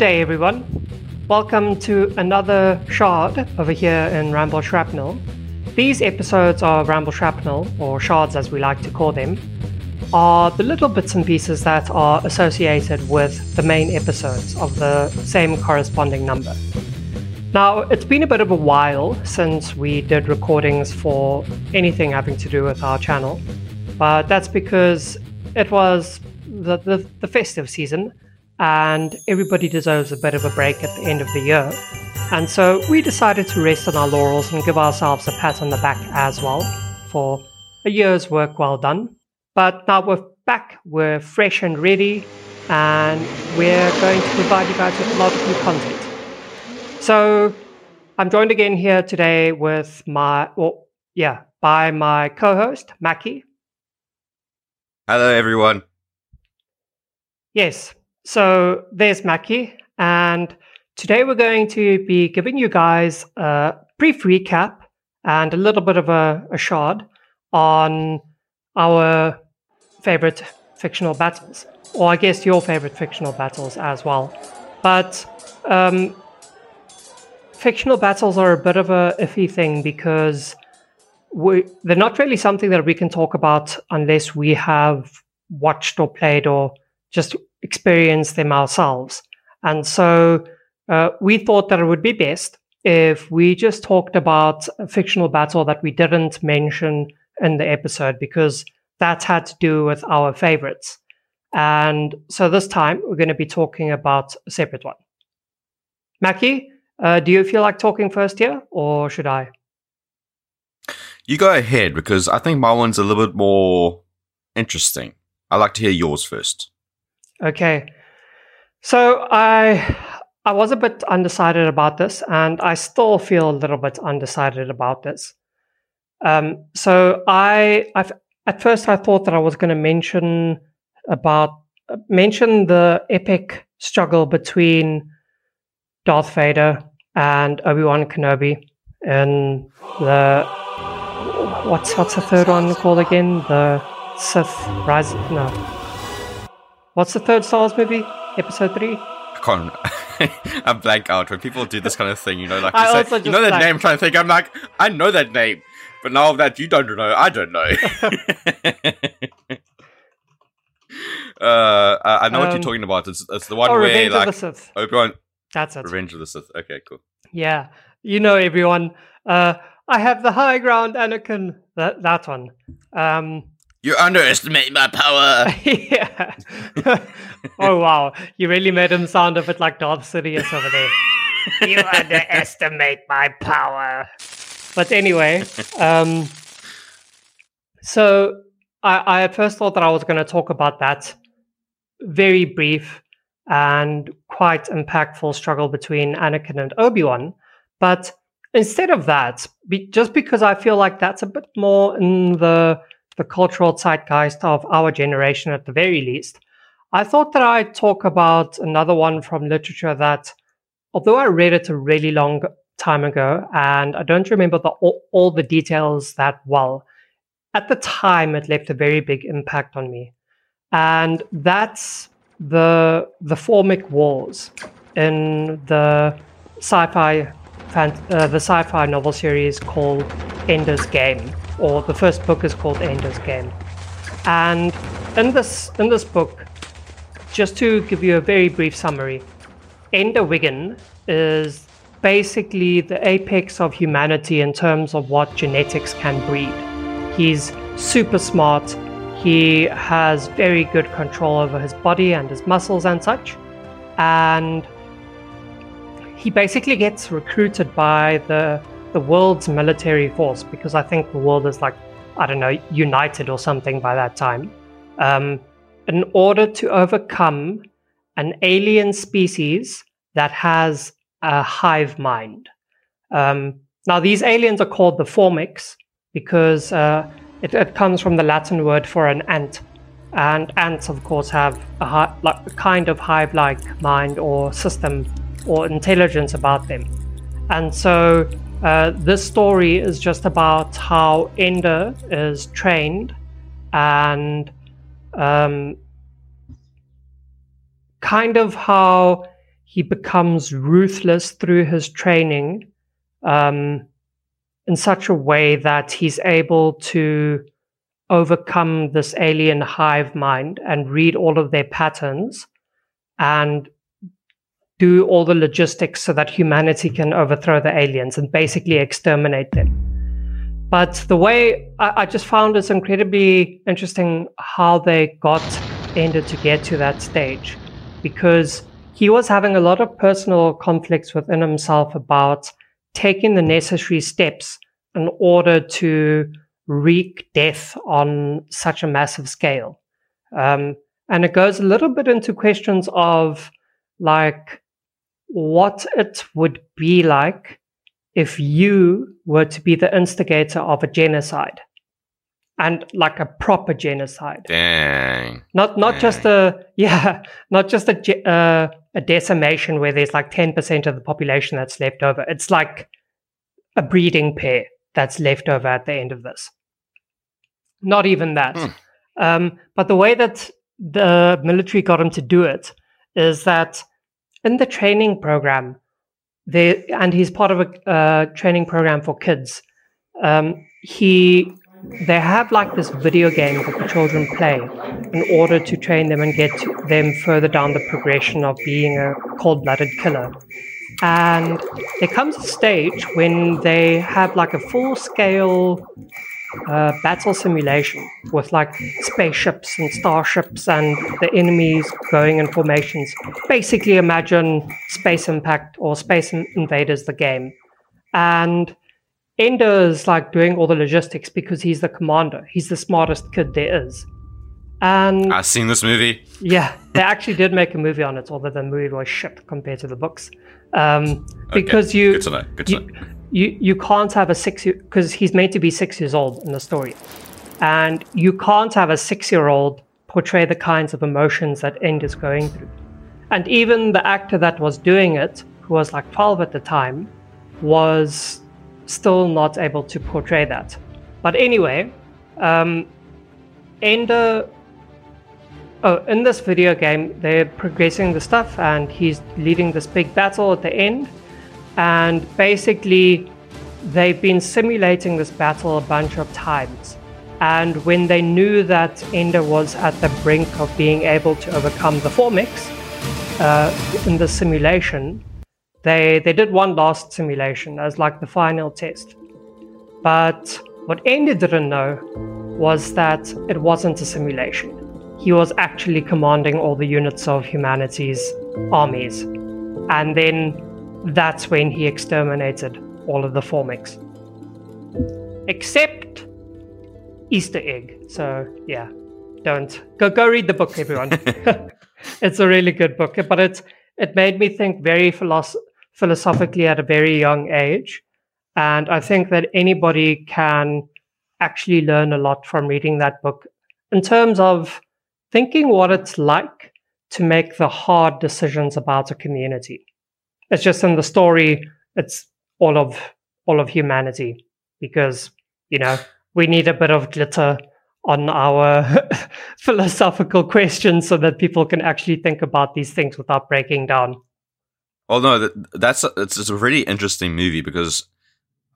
Day, everyone. Welcome to another shard over here in Ramble Shrapnel. These episodes of Ramble Shrapnel, or shards as we like to call them, are the little bits and pieces that are associated with the main episodes of the same corresponding number. Now, it's been a bit of a while since we did recordings for anything having to do with our channel, but that's because it was the, the, the festive season and everybody deserves a bit of a break at the end of the year. And so we decided to rest on our laurels and give ourselves a pat on the back as well for a year's work well done. But now we're back, we're fresh and ready, and we're going to provide you guys with a lot of new content. So I'm joined again here today with my, well, yeah, by my co host, Macky. Hello, everyone. Yes, so there's Macky, and today we're going to be giving you guys a brief recap and a little bit of a, a shard on our favorite fictional battles, or I guess your favorite fictional battles as well. But um, fictional battles are a bit of a iffy thing because we, they're not really something that we can talk about unless we have watched or played or just experienced them ourselves. And so uh, we thought that it would be best if we just talked about a fictional battle that we didn't mention in the episode because that had to do with our favorites. And so this time we're going to be talking about a separate one. Macky, uh, do you feel like talking first here or should I? You go ahead because I think my one's a little bit more interesting. I'd like to hear yours first. Okay. So I I was a bit undecided about this and I still feel a little bit undecided about this. Um, so I I've at first I thought that I was going to mention about mention the epic struggle between Darth Vader and Obi Wan Kenobi in the what's what's the third one called again? The Sith Rise? No. What's the third Star Wars movie? Episode three. I can't. I blank out when people do this kind of thing. You know, like I you, also say, you know that just name. I'm trying to think. I'm like, I know that name, but now that you don't know, I don't know. uh, I I know what you're Um, talking about. It's, it's the one Oh, where Revenge like of the Sith. Obi Wan That's it. Revenge of the Sith. Okay, cool. Yeah, you know everyone. Uh, I have the high ground, Anakin. That that one. Um, You underestimate my power. yeah. oh wow, you really made him sound a bit like Darth Sidious over there. you underestimate my power. But anyway, um, so I, I at first thought that I was going to talk about that very brief and quite impactful struggle between Anakin and Obi Wan, but instead of that, be, just because I feel like that's a bit more in the the cultural zeitgeist of our generation at the very least, I thought that I'd talk about another one from literature that, although I read it a really long time ago and I don't remember the, all, all the details that well, at the time it left a very big impact on me. And that's the the Formic Wars in the sci-fi uh, the sci-fi novel series called Ender's Game, or the first book is called Ender's Game. And in this in this book, just to give you a very brief summary, Ender Wiggin is basically the apex of humanity in terms of what genetics can breed. He's super smart. He has very good control over his body and his muscles and such. And he basically gets recruited by the the world's military force because I think the world is like I don't know united or something by that time. Um, in order to overcome an alien species that has a hive mind. Um, now, these aliens are called the Formics because uh, it, it comes from the Latin word for an ant. And ants, of course, have a, hi- like, a kind of hive like mind or system or intelligence about them. And so, uh, this story is just about how Ender is trained and um, kind of how he becomes ruthless through his training um, in such a way that he's able to overcome this alien hive mind and read all of their patterns and do all the logistics so that humanity can overthrow the aliens and basically exterminate them. But the way I, I just found it's incredibly interesting how they got Ender to get to that stage because he was having a lot of personal conflicts within himself about taking the necessary steps in order to wreak death on such a massive scale. Um, and it goes a little bit into questions of like what it would be like if you were to be the instigator of a genocide and like a proper genocide. Dang. Not not Dang. just a yeah, not just a uh, a decimation where there's like ten percent of the population that's left over. It's like a breeding pair that's left over at the end of this. Not even that. Hmm. Um, but the way that the military got him to do it is that in the training program, they and he's part of a uh, training program for kids. Um, he they have like this video game that the children play in order to train them and get them further down the progression of being a cold-blooded killer. And there comes a stage when they have like a full-scale uh, battle simulation with like spaceships and starships and the enemies going in formations. Basically, imagine Space Impact or Space Invaders, the game. And Ender is like doing all the logistics because he's the commander. He's the smartest kid there is. And I've seen this movie. yeah, they actually did make a movie on it, although the movie was shit compared to the books. Um, because Okay, you Good to know. Good to you, know. You you can't have a six because he's made to be six years old in the story, and you can't have a six year old portray the kinds of emotions that End is going through, and even the actor that was doing it, who was like twelve at the time, was still not able to portray that. But anyway, um, Ender. Oh, in this video game, they're progressing the stuff, and he's leading this big battle at the end and basically they've been simulating this battle a bunch of times. And when they knew that ender was at the brink of being able to overcome the Formics uh, in the simulation they they did one last simulation as like the final test. But what ender didn't know was that it wasn't a simulation. He was actually commanding all the units of humanity's armies. And then that's when he exterminated all of the Formics. Except Easter egg. So yeah, don't go go read the book, everyone. it's a really good book, but it's it made me think very philosoph- philosophically at a very young age, and I think that anybody can actually learn a lot from reading that book in terms of thinking what it's like to make the hard decisions about a community it's just in the story it's all of all of humanity because you know we need a bit of glitter on our philosophical questions so that people can actually think about these things without breaking down. Well, no, that, that's a, it's, it's a really interesting movie because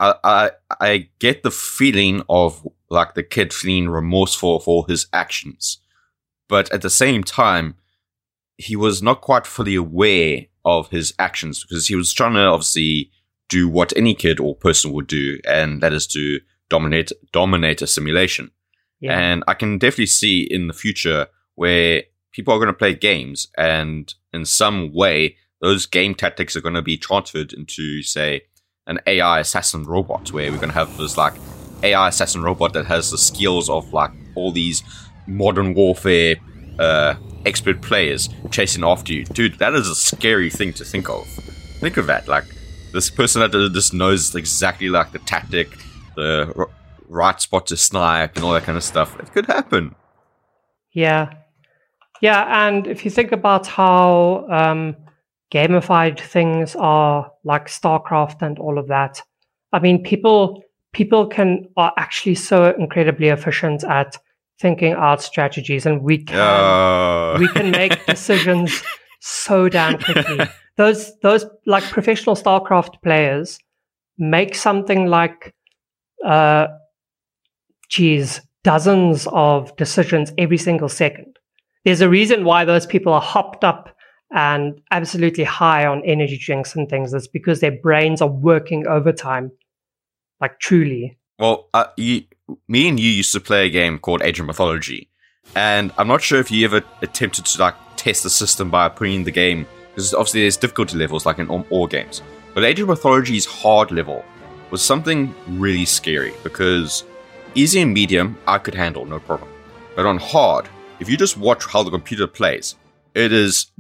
I, I I get the feeling of like the kid feeling remorseful for his actions, but at the same time, he was not quite fully aware of his actions because he was trying to obviously do what any kid or person would do, and that is to dominate dominate a simulation. yeah And I can definitely see in the future where people are going to play games and in some way those game tactics are going to be transferred into, say, an AI assassin robot where we're going to have this like AI assassin robot that has the skills of like all these modern warfare uh, expert players chasing after you. Dude, that is a scary thing to think of. Think of that. Like this person that just knows exactly like the tactic, the r- right spot to snipe and all that kind of stuff. It could happen. Yeah. Yeah. And if you think about how um, gamified things are like StarCraft and all of that, I mean, people people can are actually so incredibly efficient at thinking out strategies and we can Uh, we can make decisions so damn quickly those those like professional StarCraft players make something like uh geez, dozens of decisions every single second. There's a reason why those people are hopped up and absolutely high on energy drinks and things. It's because their brains are working overtime, like truly. Well, uh, you, me and you used to play a game called Age of Mythology, and I'm not sure if you ever attempted to like test the system by putting the game because obviously there's difficulty levels like in all, all games. But Age of Mythology's hard level was something really scary because easy and medium I could handle no problem, but on hard, if you just watch how the computer plays, it is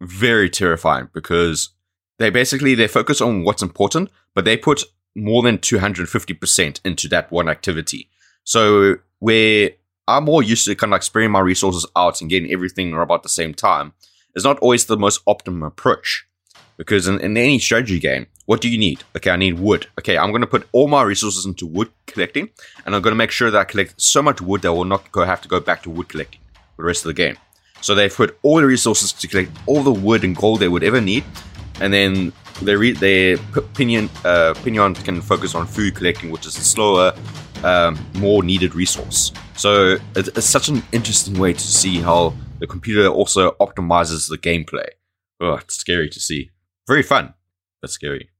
very terrifying because they basically they focus on what's important, but they put more than 250% into that one activity. So where I'm more used to kind of like spreading my resources out and getting everything about the same time, is not always the most optimum approach. Because in, in any strategy game, what do you need? Okay, I need wood. Okay, I'm going to put all my resources into wood collecting, and I'm going to make sure that I collect so much wood that I will not go have to go back to wood collecting for the rest of the game. So they've put all the resources to collect all the wood and gold they would ever need, and then their re- their pinion uh, pinion can focus on food collecting, which is a slower, um, more needed resource. So it's, it's such an interesting way to see how the computer also optimizes the gameplay. Oh, it's scary to see. Very fun, but scary.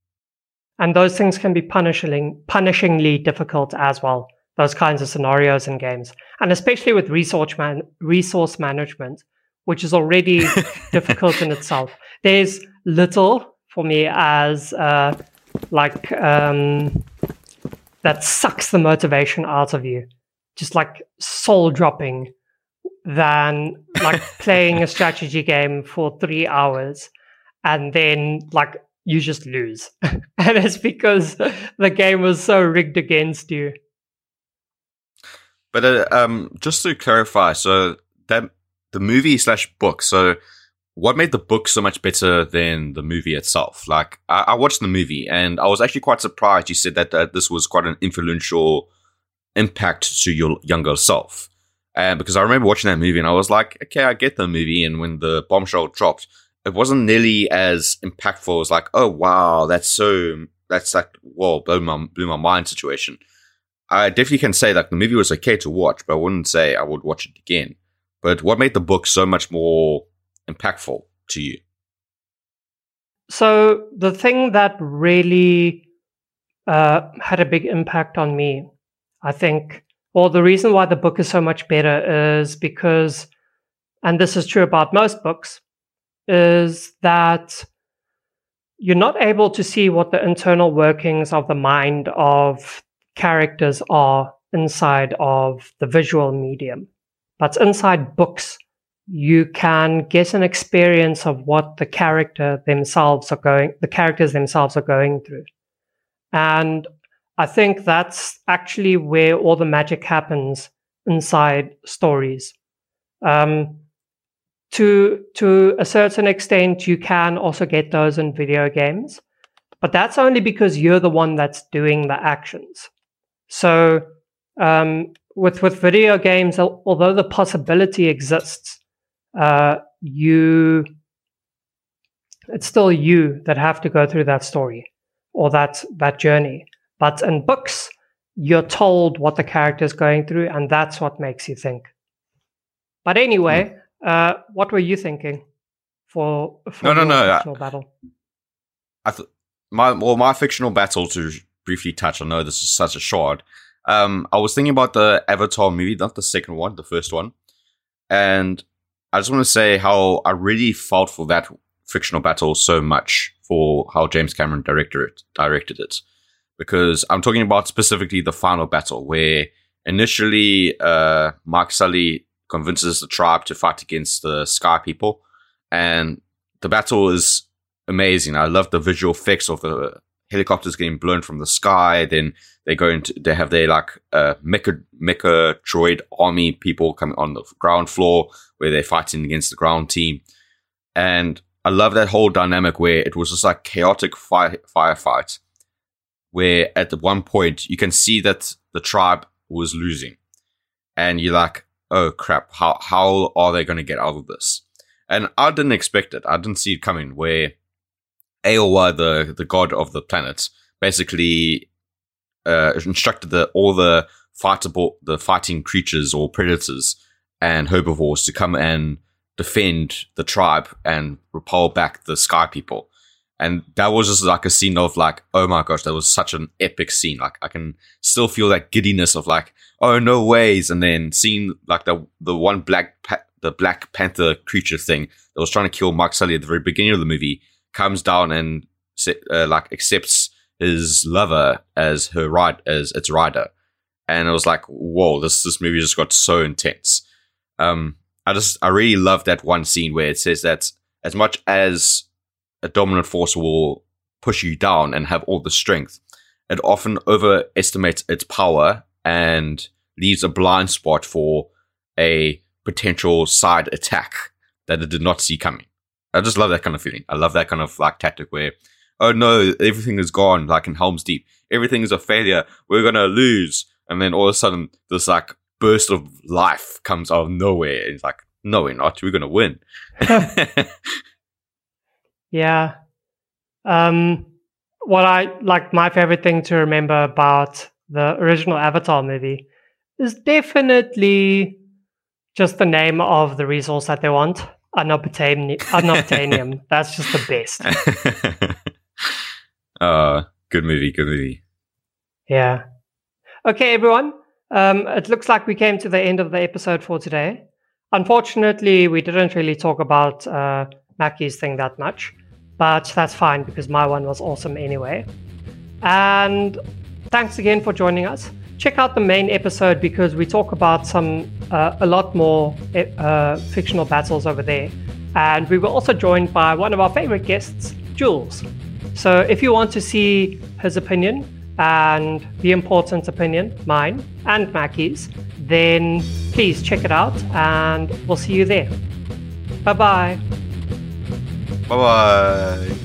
And those things can be punishing, punishingly difficult as well. Those kinds of scenarios in games, and especially with resource man, resource management, which is already difficult in itself. There's little for me as uh, like um, that sucks the motivation out of you, just like soul dropping, than like playing a strategy game for three hours and then like you just lose, and it's because the game was so rigged against you. But uh, um, just to clarify, so that the movie slash book. So, what made the book so much better than the movie itself? Like, I, I watched the movie, and I was actually quite surprised. You said that, that this was quite an influential impact to your younger self. And because I remember watching that movie, and I was like, okay, I get the movie. And when the bombshell dropped, it wasn't nearly as impactful as like, oh wow, that's so that's like whoa, blew my blew my mind situation. I definitely can say that the movie was okay to watch, but I wouldn't say I would watch it again. But what made the book so much more impactful to you? So the thing that really uh, had a big impact on me, I think, well, the reason why the book is so much better is because, and this is true about most books, is that you're not able to see what the internal workings of the mind of characters are inside of the visual medium. But inside books, you can get an experience of what the character themselves are going, the characters themselves are going through. And I think that's actually where all the magic happens inside stories. Um, to to a certain extent, you can also get those in video games, but that's only because you're the one that's doing the actions. So um, with with video games, although the possibility exists, uh, you it's still you that have to go through that story or that that journey. But in books, you're told what the character is going through, and that's what makes you think. But anyway, mm. uh, what were you thinking for, for no, no, no, fictional I, battle? I th- my well, my fictional battle to briefly touch. I know this is such a short. Um, I was thinking about the Avatar movie, not the second one, the first one, and I just want to say how I really felt for that fictional battle so much for how James Cameron directed it, directed it, because I'm talking about specifically the final battle where initially uh, Mark Sully convinces the tribe to fight against the Sky People, and the battle is amazing. I love the visual effects of the helicopters getting blown from the sky. Then they go into they have their like uh, mecha mecha droid army people coming on the ground floor where they're fighting against the ground team, and I love that whole dynamic where it was just like chaotic fire firefight, where at the one point you can see that the tribe was losing, and you're like, oh crap, how how are they going to get out of this? And I didn't expect it. I didn't see it coming. Where Eywa, the the god of the planet, basically uh, instructed the all the fightable the fighting creatures or predators and herbivores to come and defend the tribe and repel back the sky people. And that was just like a scene of like, oh my gosh, that was such an epic scene. Like I can still feel that giddiness of like, oh no ways, and then seeing like the the one black pa- the Black Panther creature thing that was trying to kill Mark Sully at the very beginning of the movie comes down and uh, like accepts his lover as her ride as its rider, and it was like, whoa, this this movie just got so intense. Um, I just I really love that one scene where it says that as much as a dominant force will push you down and have all the strength, it often overestimates its power and leaves a blind spot for a potential side attack that it did not see coming. I just love that kind of feeling. I love that kind of like tactic where, oh no, everything is gone, like in Helm's Deep. Everything is a failure. We're gonna lose. And then all of a sudden, this like burst of life comes out of nowhere. And it's like, no, we're not. We're gonna win. yeah. Um, what I like, my favorite thing to remember about the original Avatar movie is definitely just the name of the resource that they want. Unobtainium. Unobtainium. That's just the best. uh, good movie. Good movie. Yeah. Okay, everyone. Um, it looks like we came to the end of the episode for today. Unfortunately, we didn't really talk about uh, Macky's thing that much, but that's fine because my one was awesome anyway. And thanks again for joining us check out the main episode because we talk about some uh, a lot more uh, fictional battles over there, and we were also joined by one of our favorite guests, Jules. So if you want to see his opinion and the important opinion, mine and Macky's, then please check it out, and we'll see you there. Bye bye. Bye bye.